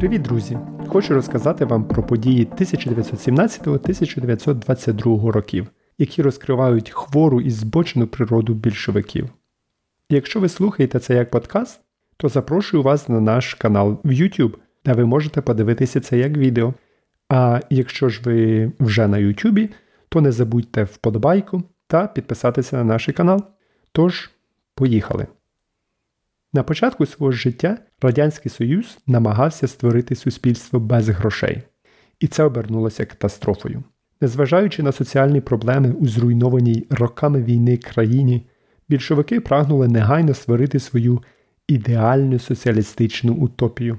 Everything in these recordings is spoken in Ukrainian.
Привіт, друзі! Хочу розказати вам про події 1917-1922 років, які розкривають хвору і збочену природу більшовиків. Якщо ви слухаєте це як подкаст, то запрошую вас на наш канал в YouTube, де ви можете подивитися це як відео. А якщо ж ви вже на YouTube, то не забудьте вподобайку та підписатися на наш канал. Тож, поїхали! На початку свого життя Радянський Союз намагався створити суспільство без грошей, і це обернулося катастрофою. Незважаючи на соціальні проблеми у зруйнованій роками війни країні, більшовики прагнули негайно створити свою ідеальну соціалістичну утопію,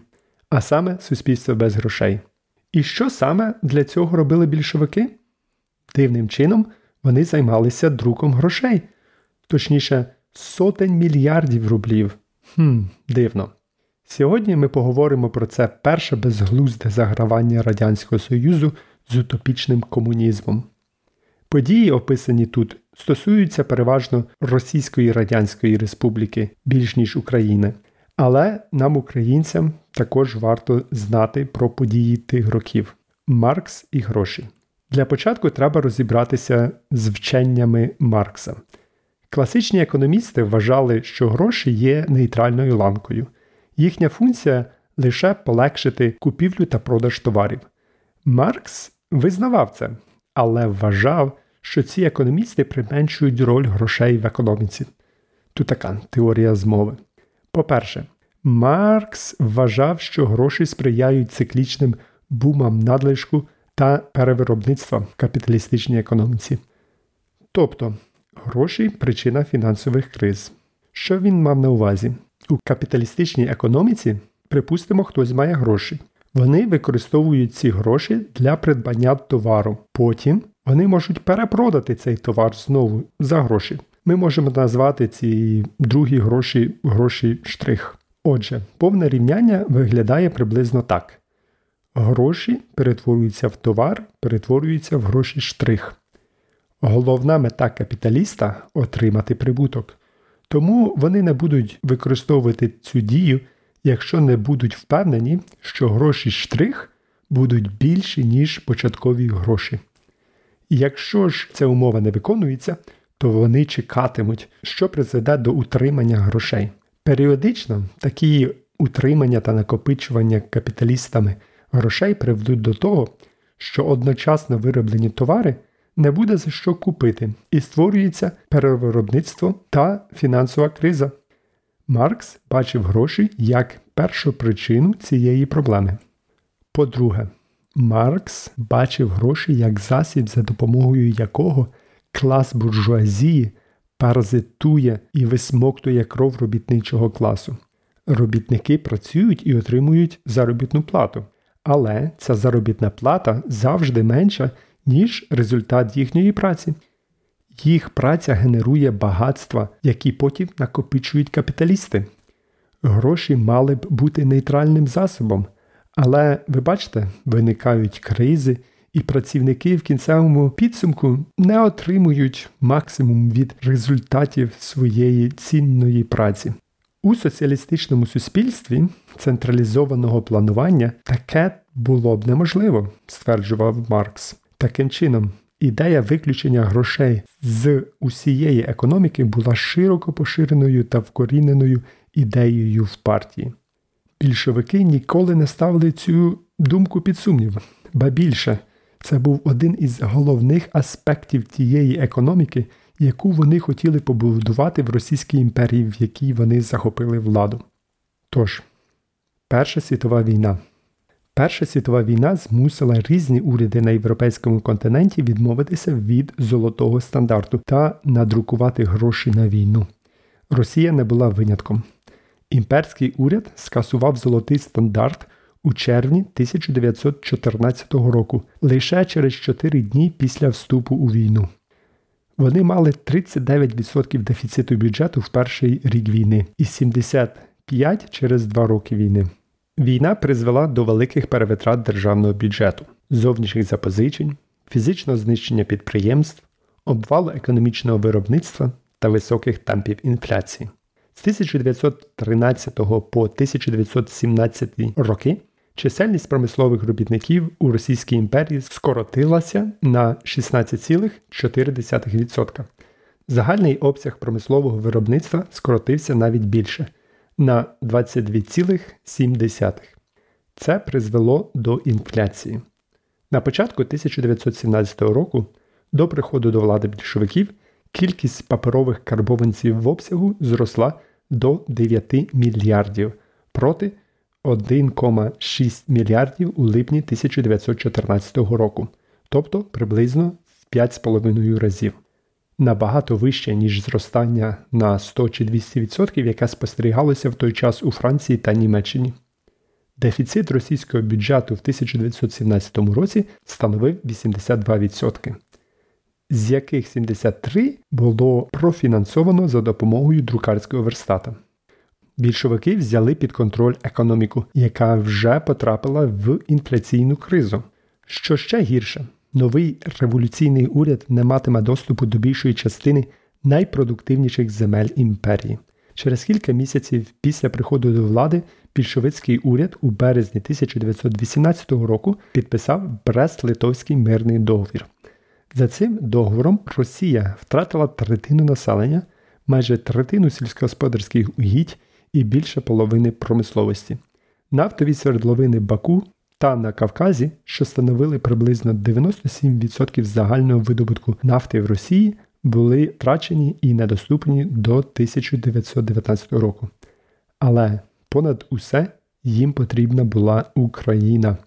а саме суспільство без грошей. І що саме для цього робили більшовики? Дивним чином вони займалися друком грошей, точніше, сотень мільярдів рублів. Хм, дивно. Сьогодні ми поговоримо про це перше безглузде загравання Радянського Союзу з утопічним комунізмом. Події, описані тут, стосуються переважно Російської Радянської Республіки більш ніж України. Але нам, українцям, також варто знати про події тих років Маркс і гроші. Для початку треба розібратися з вченнями Маркса. Класичні економісти вважали, що гроші є нейтральною ланкою. Їхня функція лише полегшити купівлю та продаж товарів. Маркс визнавав це, але вважав, що ці економісти применшують роль грошей в економіці. Тут така теорія змови. По-перше, Маркс вважав, що гроші сприяють циклічним бумам надлишку та перевиробництва в капіталістичній економіці. Тобто Гроші причина фінансових криз. Що він мав на увазі? У капіталістичній економіці, припустимо, хтось має гроші. Вони використовують ці гроші для придбання товару. Потім вони можуть перепродати цей товар знову за гроші. Ми можемо назвати ці другі гроші гроші штрих. Отже, повне рівняння виглядає приблизно так: гроші перетворюються в товар, перетворюються в гроші штрих. Головна мета капіталіста отримати прибуток. Тому вони не будуть використовувати цю дію, якщо не будуть впевнені, що гроші штрих будуть більші, ніж початкові гроші. І якщо ж ця умова не виконується, то вони чекатимуть, що призведе до утримання грошей. Періодично такі утримання та накопичування капіталістами грошей приведуть до того, що одночасно вироблені товари не буде за що купити, і створюється перевиробництво та фінансова криза. Маркс бачив гроші як першу причину цієї проблеми. По-друге, Маркс бачив гроші як засіб, за допомогою якого клас буржуазії паразитує і висмоктує кров робітничого класу. Робітники працюють і отримують заробітну плату, але ця заробітна плата завжди менша, ніж результат їхньої праці. Їх праця генерує багатства, які потім накопичують капіталісти. Гроші мали б бути нейтральним засобом, але ви бачите, виникають кризи, і працівники в кінцевому підсумку не отримують максимум від результатів своєї цінної праці. У соціалістичному суспільстві централізованого планування таке було б неможливо, стверджував Маркс. Таким чином, ідея виключення грошей з усієї економіки була широко поширеною та вкоріненою ідеєю в партії. Більшовики ніколи не ставили цю думку під сумнів, ба більше, це був один із головних аспектів тієї економіки, яку вони хотіли побудувати в Російській імперії, в якій вони захопили владу. Тож, Перша світова війна. Перша світова війна змусила різні уряди на європейському континенті відмовитися від золотого стандарту та надрукувати гроші на війну. Росія не була винятком. Імперський уряд скасував золотий стандарт у червні 1914 року, лише через 4 дні після вступу у війну. Вони мали 39% дефіциту бюджету в перший рік війни і 75% через 2 роки війни. Війна призвела до великих перевитрат державного бюджету, зовнішніх запозичень, фізичного знищення підприємств, обвалу економічного виробництва та високих темпів інфляції. З 1913 по 1917 роки Чисельність промислових робітників у Російській імперії скоротилася на 16,4%. Загальний обсяг промислового виробництва скоротився навіть більше на 22,7%. Це призвело до інфляції. На початку 1917 року, до приходу до влади більшовиків, кількість паперових карбованців в обсягу зросла до 9 мільярдів проти 1,6 мільярдів у липні 1914 року, тобто приблизно в 5,5 разів. Набагато вище, ніж зростання на 100 чи 200%, яке спостерігалося в той час у Франції та Німеччині. Дефіцит російського бюджету в 1917 році становив 82%, з яких 73 було профінансовано за допомогою друкарського верстата. Більшовики взяли під контроль економіку, яка вже потрапила в інфляційну кризу. Що ще гірше, новий революційний уряд не матиме доступу до більшої частини найпродуктивніших земель імперії. Через кілька місяців після приходу до влади більшовицький уряд у березні 1918 року підписав Брест-Литовський мирний договір. За цим договором Росія втратила третину населення, майже третину сільськогосподарських угідь і більше половини промисловості. Нафтові свердловини Баку та на Кавказі, що становили приблизно 97% загального видобутку нафти в Росії, були втрачені і недоступні до 1919 року. Але понад усе їм потрібна була Україна.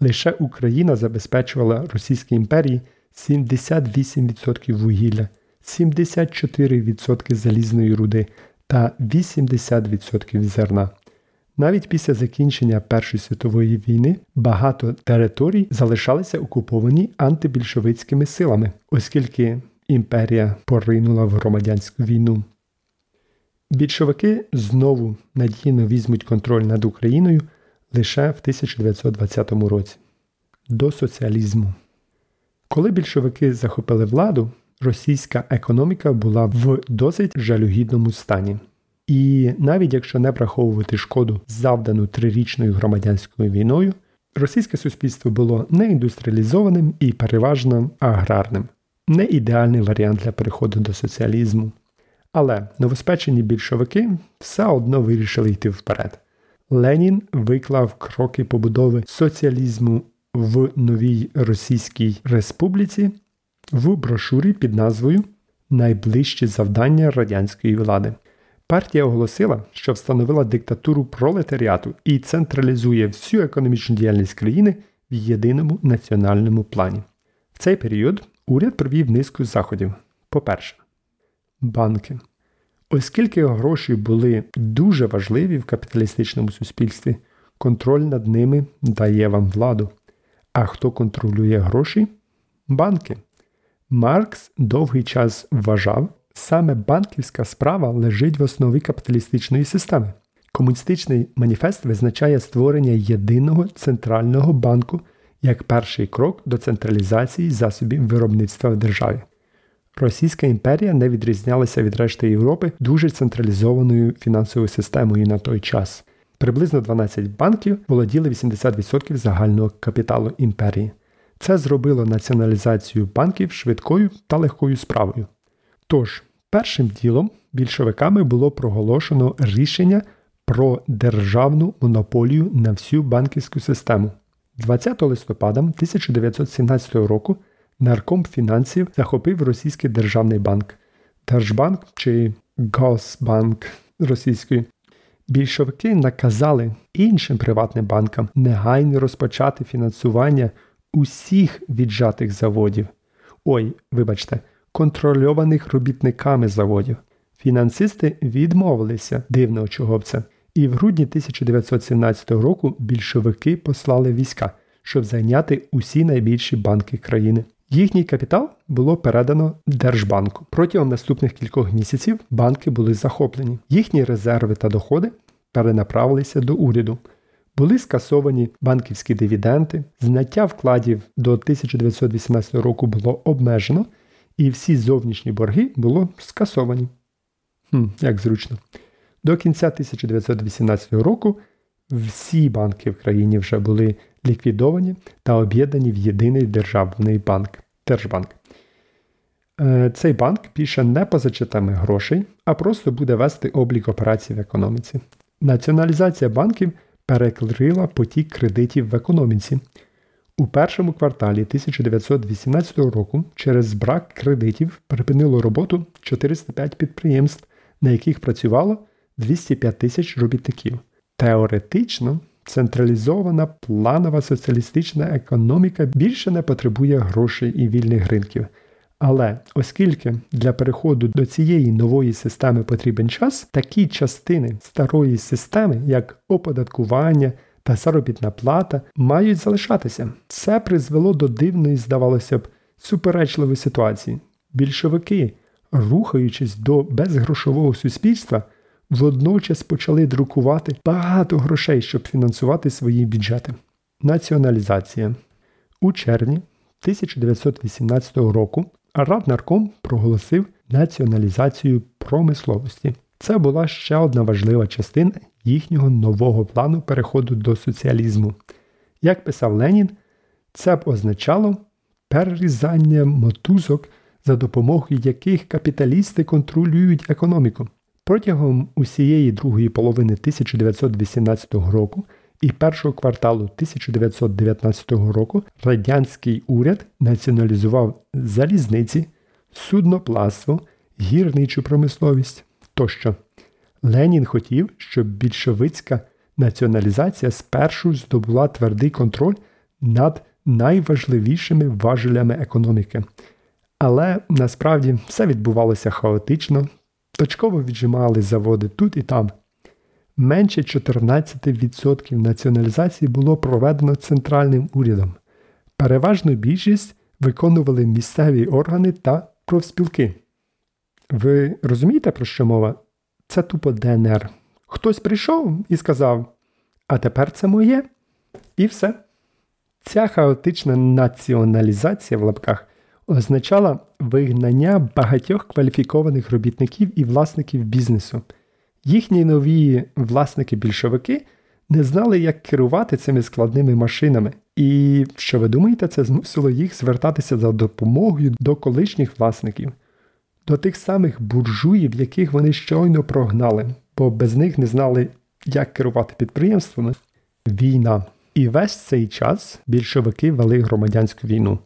Лише Україна забезпечувала Російській імперії 78% вугілля, 74% залізної руди та 80% зерна. Навіть після закінчення Першої світової війни багато територій залишалися окуповані антибільшовицькими силами, оскільки імперія поринула в громадянську війну. Більшовики знову надійно візьмуть контроль над Україною лише в 1920 році до соціалізму. Коли більшовики захопили владу, російська економіка була в досить жалюгідному стані. І навіть якщо не враховувати шкоду, завдану трирічною громадянською війною, російське суспільство було не індустріалізованим і переважно аграрним, не ідеальний варіант для переходу до соціалізму. Але новоспечені більшовики все одно вирішили йти вперед. Ленін виклав кроки побудови соціалізму в новій Російській Республіці в брошурі під назвою Найближчі завдання радянської влади. Партія оголосила, що встановила диктатуру пролетаріату і централізує всю економічну діяльність країни в єдиному національному плані. В цей період уряд провів низку заходів. По-перше, банки. Оскільки гроші були дуже важливі в капіталістичному суспільстві, контроль над ними дає вам владу. А хто контролює гроші? Банки. Маркс довгий час вважав, саме банківська справа лежить в основі капіталістичної системи. Комуністичний маніфест визначає створення єдиного центрального банку як перший крок до централізації засобів виробництва в державі. Російська імперія не відрізнялася від решти Європи дуже централізованою фінансовою системою на той час. Приблизно 12 банків володіли 80% загального капіталу імперії. Це зробило націоналізацію банків швидкою та легкою справою. Тож, першим ділом більшовиками було проголошено рішення про державну монополію на всю банківську систему. 20 листопада 1917 року нарком фінансів захопив російський державний банк, Держбанк чи Госбанк російською. Більшовики наказали іншим приватним банкам негайно розпочати фінансування усіх віджатих заводів. Ой, вибачте, контрольованих робітниками заводів. Фінансисти відмовилися дивного чого. І в грудні 1917 року більшовики послали війська, щоб зайняти усі найбільші банки країни. Їхній капітал було передано Держбанку. Протягом наступних кількох місяців банки були захоплені. Їхні резерви та доходи перенаправилися до уряду. Були скасовані банківські дивіденти, зняття вкладів до 1918 року було обмежено, і всі зовнішні борги було скасовані. Хм, Як зручно. До кінця 1918 року всі банки в країні вже були ліквідовані та об'єднані в єдиний державний банк Держбанк. Е, цей банк більше не позичатиме грошей, а просто буде вести облік операцій в економіці. Націоналізація банків перекрила потік кредитів в економіці. У першому кварталі 1918 року через брак кредитів припинило роботу 405 підприємств, на яких працювало 205 тисяч робітників. Теоретично централізована планова соціалістична економіка більше не потребує грошей і вільних ринків. Але оскільки для переходу до цієї нової системи потрібен час, такі частини старої системи, як оподаткування та заробітна плата, мають залишатися. Це призвело до дивної, здавалося б, суперечливої ситуації. Більшовики, рухаючись до безгрошового суспільства, водночас почали друкувати багато грошей, щоб фінансувати свої бюджети. Націоналізація у червні 1918 року Раднарком проголосив націоналізацію промисловості. Це була ще одна важлива частина їхнього нового плану переходу до соціалізму. Як писав Ленін, це б означало перерізання мотузок, за допомогою яких капіталісти контролюють економіку. Протягом усієї другої половини 1918 року і першого кварталу 1919 року радянський уряд націоналізував залізниці, суднопластво, гірничу промисловість тощо. Ленін хотів, щоб більшовицька націоналізація спершу здобула твердий контроль над найважливішими важелями економіки. Але насправді все відбувалося хаотично, точково віджимали заводи тут і там. Менше 14% націоналізації було проведено центральним урядом. Переважну більшість виконували місцеві органи та профспілки. Ви розумієте, про що мова? Це тупо ДНР. Хтось прийшов і сказав, а тепер це моє. І все. Ця хаотична націоналізація в лапках означала вигнання багатьох кваліфікованих робітників і власників бізнесу. Їхні нові власники-більшовики не знали, як керувати цими складними машинами. І що ви думаєте, це змусило їх звертатися за допомогою до колишніх власників, до тих самих буржуїв, яких вони щойно прогнали, бо без них не знали, як керувати підприємствами. Війна. І весь цей час більшовики вели громадянську війну.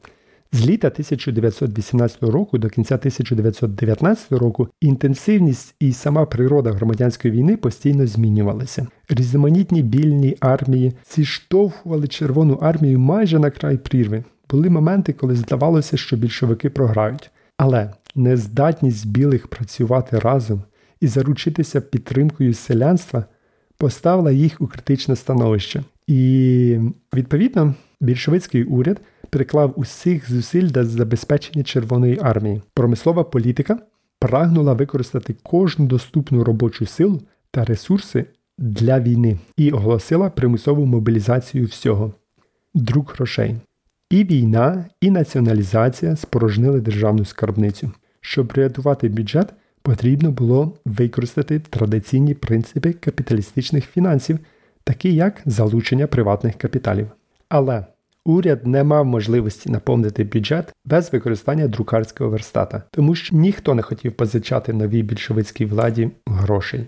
З літа 1918 року до кінця 1919 року інтенсивність і сама природа громадянської війни постійно змінювалися. Різноманітні більні армії зіштовхували Червону армію майже на край прірви. Були моменти, коли здавалося, що більшовики програють. Але нездатність білих працювати разом і заручитися підтримкою селянства поставила їх у критичне становище. І відповідно більшовицький уряд приклав усіх зусиль для забезпечення Червоної армії. Промислова політика прагнула використати кожну доступну робочу силу та ресурси для війни і оголосила примусову мобілізацію всього. Друг грошей. І війна, і націоналізація спорожнили державну скарбницю. Щоб врятувати бюджет, потрібно було використати традиційні принципи капіталістичних фінансів, такі як залучення приватних капіталів. Але Уряд не мав можливості наповнити бюджет без використання друкарського верстата, тому що ніхто не хотів позичати новій більшовицькій владі грошей.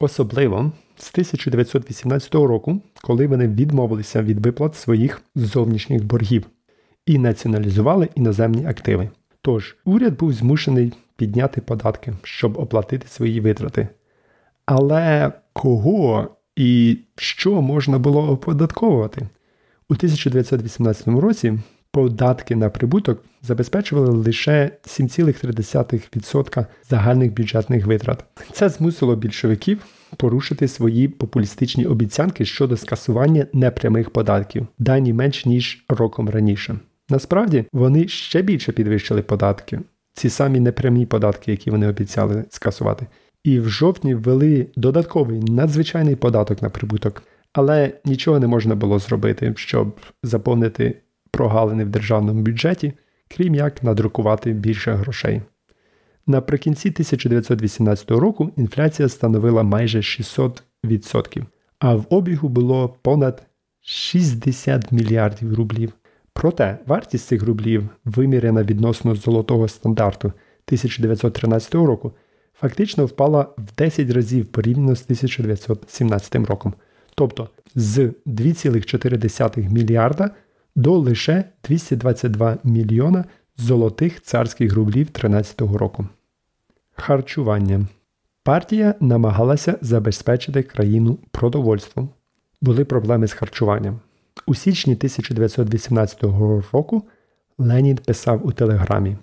Особливо з 1918 року, коли вони відмовилися від виплат своїх зовнішніх боргів і націоналізували іноземні активи. Тож уряд був змушений підняти податки, щоб оплатити свої витрати. Але кого і що можна було оподатковувати? У 1918 році податки на прибуток забезпечували лише 7,3% загальних бюджетних витрат. Це змусило більшовиків порушити свої популістичні обіцянки щодо скасування непрямих податків, дані менш ніж роком раніше. Насправді вони ще більше підвищили податки, ці самі непрямі податки, які вони обіцяли скасувати. І в жовтні ввели додатковий надзвичайний податок на прибуток. Але нічого не можна було зробити, щоб заповнити прогалини в державному бюджеті, крім як надрукувати більше грошей. Наприкінці 1918 року інфляція становила майже 600%, а в обігу було понад 60 мільярдів рублів. Проте вартість цих рублів, виміряна відносно золотого стандарту 1913 року, фактично впала в 10 разів порівняно з 1917 роком, тобто з 2,4 мільярда до лише 222 мільйона золотих царських рублів 13 року. Харчування. Партія намагалася забезпечити країну продовольством. Були проблеми з харчуванням. У січні 1918 року Ленін писав у телеграмі: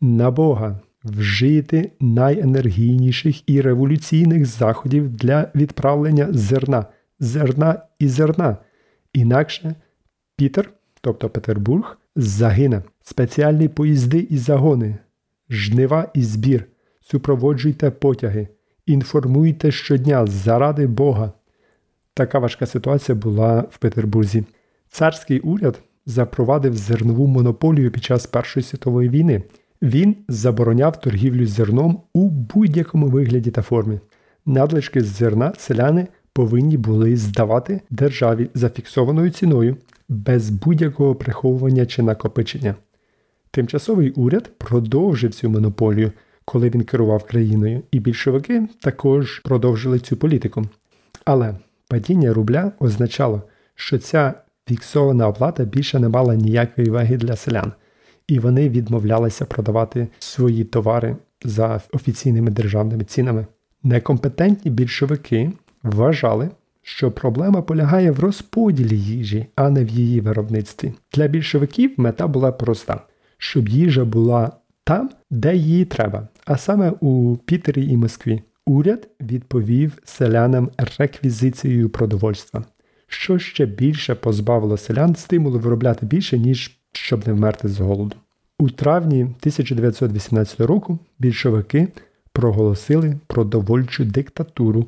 На Бога вжити найенергійніших і революційних заходів для відправлення зерна, зерна і зерна. Інакше Пітер, тобто Петербург, загине. Спеціальні поїзди і загони, жнива і збір. Супроводжуйте потяги, інформуйте щодня заради Бога. Така важка ситуація була в Петербурзі. Царський уряд запровадив зернову монополію під час Першої світової війни. Він забороняв торгівлю зерном у будь-якому вигляді та формі. Надлишки з зерна селяни повинні були здавати державі за фіксованою ціною без будь-якого приховування чи накопичення. Тимчасовий уряд продовжив цю монополію, коли він керував країною, і більшовики також продовжили цю політику. Але падіння рубля означало, що ця фіксована оплата більше не мала ніякої ваги для селян, і вони відмовлялися продавати свої товари за офіційними державними цінами. Некомпетентні більшовики вважали, що проблема полягає в розподілі їжі, а не в її виробництві. Для більшовиків мета була проста: щоб їжа була там, де її треба, а саме у Пітері і Москві. Уряд відповів селянам реквізицією продовольства, що ще більше позбавило селян стимулу виробляти більше, ніж щоб не вмерти з голоду. У травні 1918 року більшовики проголосили продовольчу диктатуру,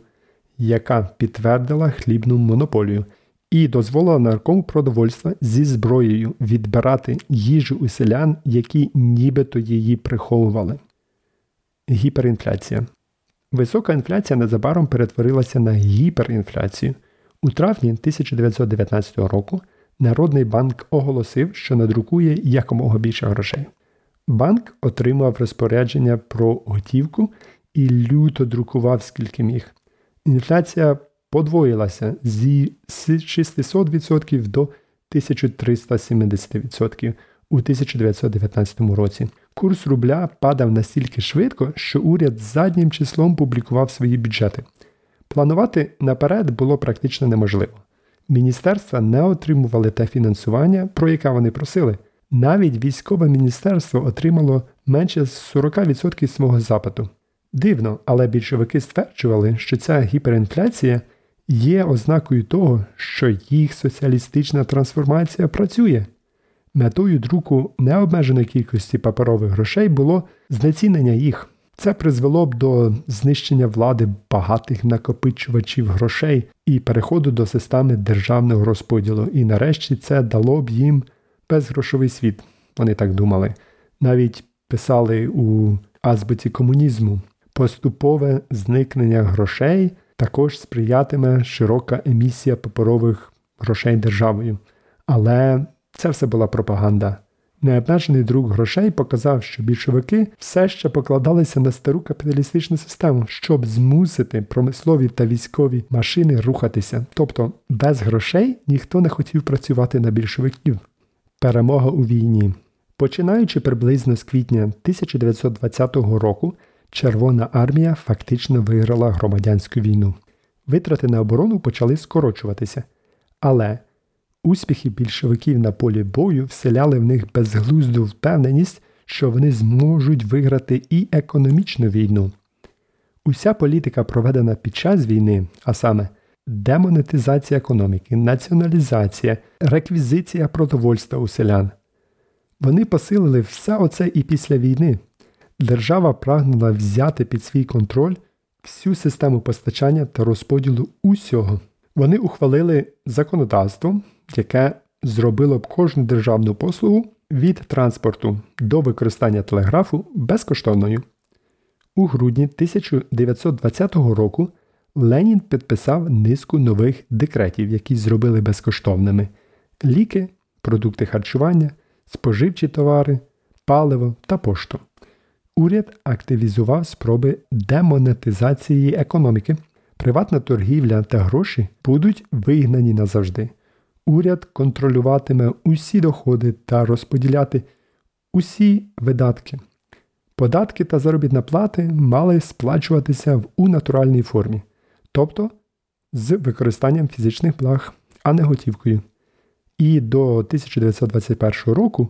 яка підтвердила хлібну монополію і дозволила наркому продовольства зі зброєю відбирати їжу у селян, які нібито її приховували. Гіперінфляція. Висока інфляція незабаром перетворилася на гіперінфляцію. У травні 1919 року Народний банк оголосив, що надрукує якомога більше грошей. Банк отримав розпорядження про готівку і люто друкував скільки міг. Інфляція подвоїлася зі 600% до 1370% у 1919 році. Курс рубля падав настільки швидко, що уряд заднім числом публікував свої бюджети. Планувати наперед було практично неможливо. Міністерства не отримували те фінансування, про яке вони просили. Навіть військове міністерство отримало менше 40% свого запиту. Дивно, але більшовики стверджували, що ця гіперінфляція є ознакою того, що їх соціалістична трансформація працює. Метою друку необмеженої кількості паперових грошей було знецінення їх. Це призвело б до знищення влади багатих накопичувачів грошей і переходу до системи державного розподілу. І нарешті це дало б їм безгрошовий світ. Вони так думали. Навіть писали у азбуці комунізму. Поступове зникнення грошей також сприятиме широка емісія паперових грошей державою. Але це все була пропаганда. Необмежений друг грошей показав, що більшовики все ще покладалися на стару капіталістичну систему, щоб змусити промислові та військові машини рухатися. Тобто без грошей ніхто не хотів працювати на більшовиків. Перемога у війні. Починаючи приблизно з квітня 1920 року, Червона армія фактично виграла громадянську війну. Витрати на оборону почали скорочуватися. Але Успіхи більшовиків на полі бою вселяли в них безглузду впевненість, що вони зможуть виграти і економічну війну. Уся політика, проведена під час війни, а саме демонетизація економіки, націоналізація, реквізиція продовольства у селян, вони посилили все оце і після війни. Держава прагнула взяти під свій контроль всю систему постачання та розподілу усього. Вони ухвалили законодавство, яке зробило б кожну державну послугу від транспорту до використання телеграфу безкоштовною. У грудні 1920 року Ленін підписав низку нових декретів, які зробили безкоштовними ліки, продукти харчування, споживчі товари, паливо та пошту. Уряд активізував спроби демонетизації економіки. Приватна торгівля та гроші будуть вигнані назавжди. Уряд контролюватиме усі доходи та розподіляти усі видатки. Податки та заробітна плати мали сплачуватися в у натуральній формі, тобто з використанням фізичних благ, а не готівкою. І до 1921 року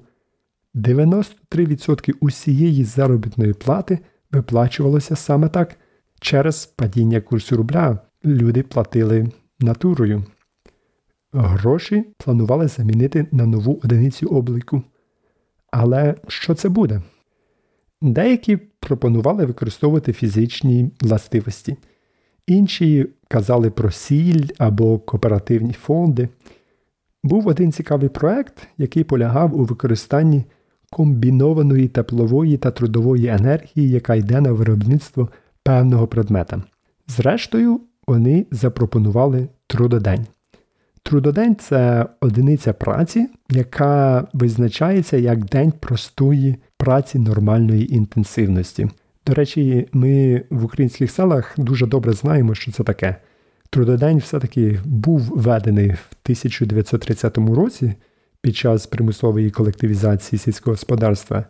93% усієї заробітної плати виплачувалося саме так. Через падіння курсу рубля люди платили натурою. Гроші планували замінити на нову одиницю обліку. Але що це буде? Деякі пропонували використовувати фізичні властивості, інші казали про сіль або кооперативні фонди. Був один цікавий проект, який полягав у використанні комбінованої теплової та трудової енергії, яка йде на виробництво певного предмета. Зрештою, вони запропонували трудодень. Трудодень це одиниця праці, яка визначається як день простої праці нормальної інтенсивності. До речі, ми в українських селах дуже добре знаємо, що це таке. Трудодень все-таки був введений в 1930 році під час примусової колективізації сільського господарства.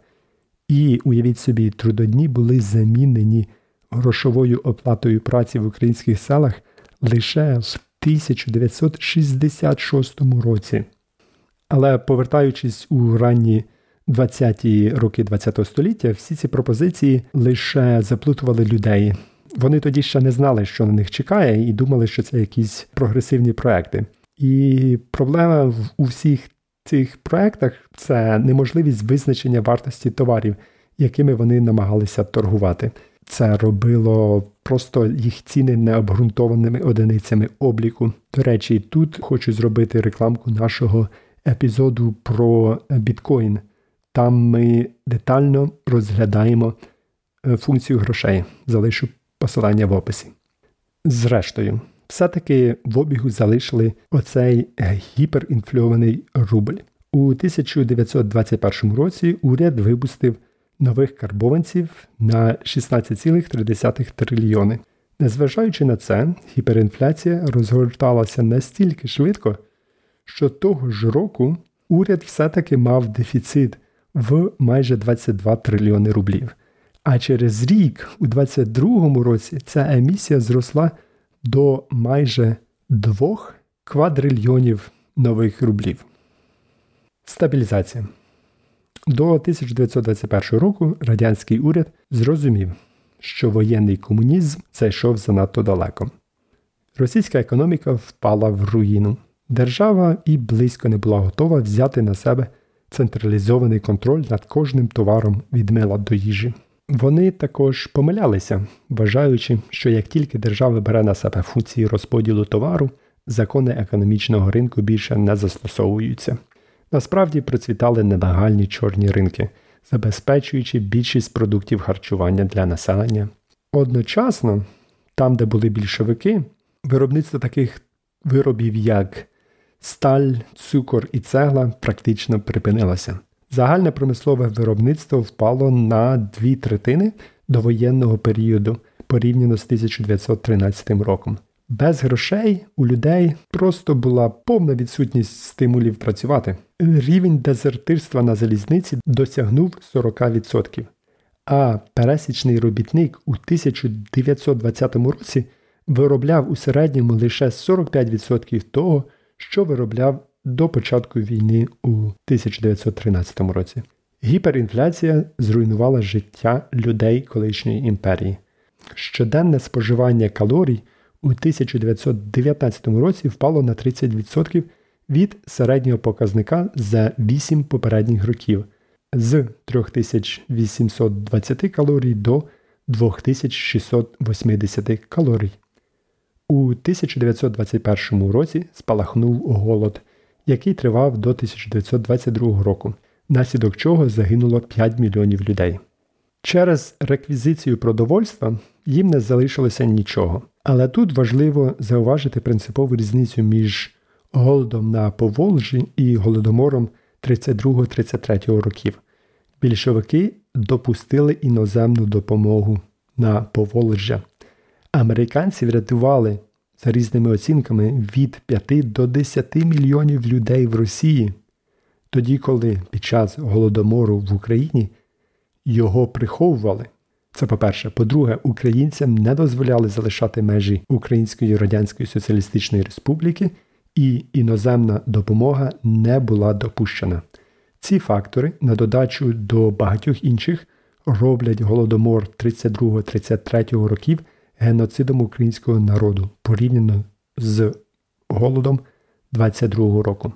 І уявіть собі, трудодні були замінені грошовою оплатою праці в українських селах лише в 1966 році. Але повертаючись у ранні 20-ті роки ХХ століття, всі ці пропозиції лише заплутували людей. Вони тоді ще не знали, що на них чекає, і думали, що це якісь прогресивні проекти. І проблема у всіх цих проектах це неможливість визначення вартості товарів, якими вони намагалися торгувати. Це робило просто їх ціни необґрунтованими одиницями обліку. До речі, тут хочу зробити рекламку нашого епізоду про біткоін. Там ми детально розглядаємо е, функцію грошей. Залишу посилання в описі. Зрештою, все-таки в обігу залишили оцей гіперінфльований рубль. У 1921 році уряд випустив нових карбованців на 16,3 трильйони. Незважаючи на це, гіперінфляція розгорталася настільки швидко, що того ж року уряд все-таки мав дефіцит в майже 22 трильйони рублів. А через рік, у 2022 році, ця емісія зросла до майже 2 квадрильйонів нових рублів. Стабілізація. До 1921 року радянський уряд зрозумів, що воєнний комунізм зайшов занадто далеко. Російська економіка впала в руїну. Держава і близько не була готова взяти на себе централізований контроль над кожним товаром від мила до їжі. Вони також помилялися, вважаючи, що як тільки держава бере на себе функції розподілу товару, закони економічного ринку більше не застосовуються. Насправді процвітали нелегальні чорні ринки, забезпечуючи більшість продуктів харчування для населення. Одночасно, там, де були більшовики, виробництво таких виробів, як сталь, цукор і цегла, практично припинилося. Загальне промислове виробництво впало на дві третини до воєнного періоду порівняно з 1913 роком. Без грошей у людей просто була повна відсутність стимулів працювати. Рівень дезертирства на залізниці досягнув 40%. А пересічний робітник у 1920 році виробляв у середньому лише 45% того, що виробляв до початку війни у 1913 році. Гіперінфляція зруйнувала життя людей колишньої імперії. Щоденне споживання калорій у 1919 році впало на 30% від середнього показника за 8 попередніх років з 3820 калорій до 2680 калорій. У 1921 році спалахнув голод, який тривав до 1922 року, наслідок чого загинуло 5 мільйонів людей. Через реквізицію продовольства їм не залишилося нічого. Але тут важливо зауважити принципову різницю між голодом на Поволжі і голодомором 32-33 років. Більшовики допустили іноземну допомогу на Поволжя. Американці врятували за різними оцінками від 5 до 10 мільйонів людей в Росії, тоді коли під час голодомору в Україні його приховували. Це по-перше. По-друге, українцям не дозволяли залишати межі Української Радянської Соціалістичної Республіки, і іноземна допомога не була допущена. Ці фактори, на додачу до багатьох інших, роблять голодомор 32-33 років геноцидом українського народу порівняно з голодом 22 року.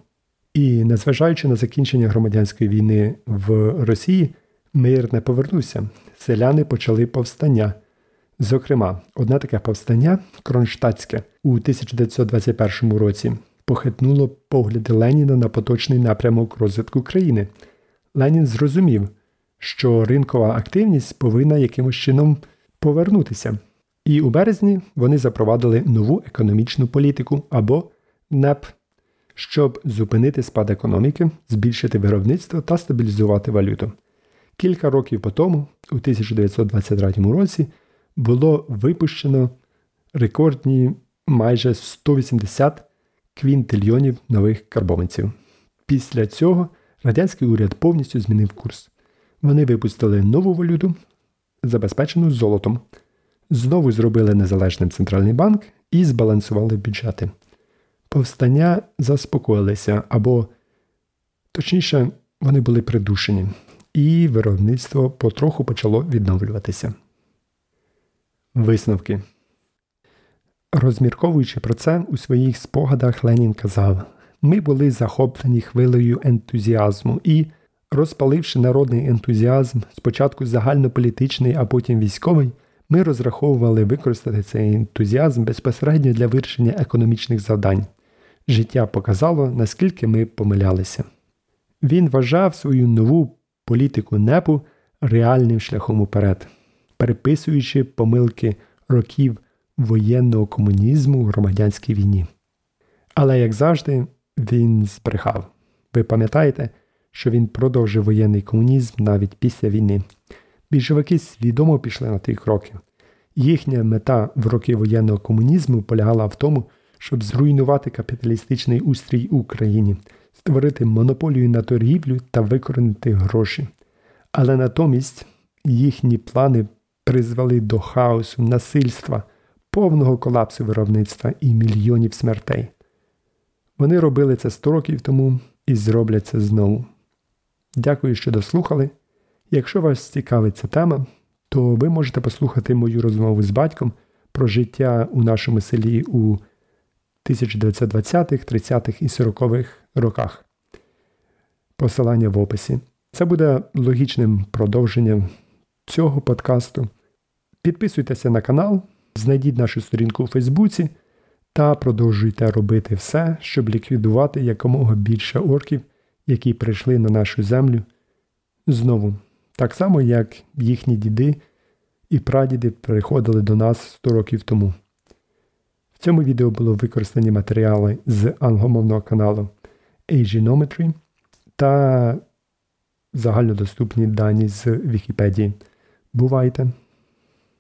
І незважаючи на закінчення громадянської війни в Росії, мир не повернувся. Селяни почали повстання. Зокрема, одне таке повстання Кронштадтське у 1921 році похитнуло погляди Леніна на поточний напрямок розвитку країни. Ленін зрозумів, що ринкова активність повинна якимось чином повернутися. І у березні вони запровадили нову економічну політику або НЕП, щоб зупинити спад економіки, збільшити виробництво та стабілізувати валюту. Кілька років по тому, у 1923 році, було випущено рекордні майже 180 квінтильйонів нових карбованців. Після цього радянський уряд повністю змінив курс. Вони випустили нову валюту, забезпечену золотом, знову зробили незалежним центральний банк і збалансували бюджети. Повстання заспокоїлися або, точніше, вони були придушені, і виробництво потроху почало відновлюватися. Висновки. Розмірковуючи про це, у своїх спогадах Ленін казав: ми були захоплені хвилею ентузіазму і, розпаливши народний ентузіазм, спочатку загальнополітичний, а потім військовий, ми розраховували використати цей ентузіазм безпосередньо для вирішення економічних завдань. Життя показало, наскільки ми помилялися. Він вважав свою нову політику НЕПу реальним шляхом уперед, переписуючи помилки років воєнного комунізму в громадянській війні. Але, як завжди, він збрехав. Ви пам'ятаєте, що він продовжив воєнний комунізм навіть після війни. Більшовики свідомо пішли на ті кроки. Їхня мета в роки воєнного комунізму полягала в тому, щоб зруйнувати капіталістичний устрій в Україні, створити монополію на торгівлю та викоренити гроші. Але натомість їхні плани призвели до хаосу, насильства, повного колапсу виробництва і мільйонів смертей. Вони робили це 100 років тому і зроблять це знову. Дякую, що дослухали. Якщо вас цікавить ця тема, то ви можете послухати мою розмову з батьком про життя у нашому селі у 1920-х, 30-х і 40-х роках. Посилання в описі. Це буде логічним продовженням цього подкасту. Підписуйтеся на канал, знайдіть нашу сторінку у Фейсбуці та продовжуйте робити все, щоб ліквідувати якомога більше орків, які прийшли на нашу землю знову. Так само, як їхні діди і прадіди приходили до нас 100 років тому. В цьому відео було використані матеріали з англомовного каналу Asianometry та загальнодоступні дані з Вікіпедії. Бувайте!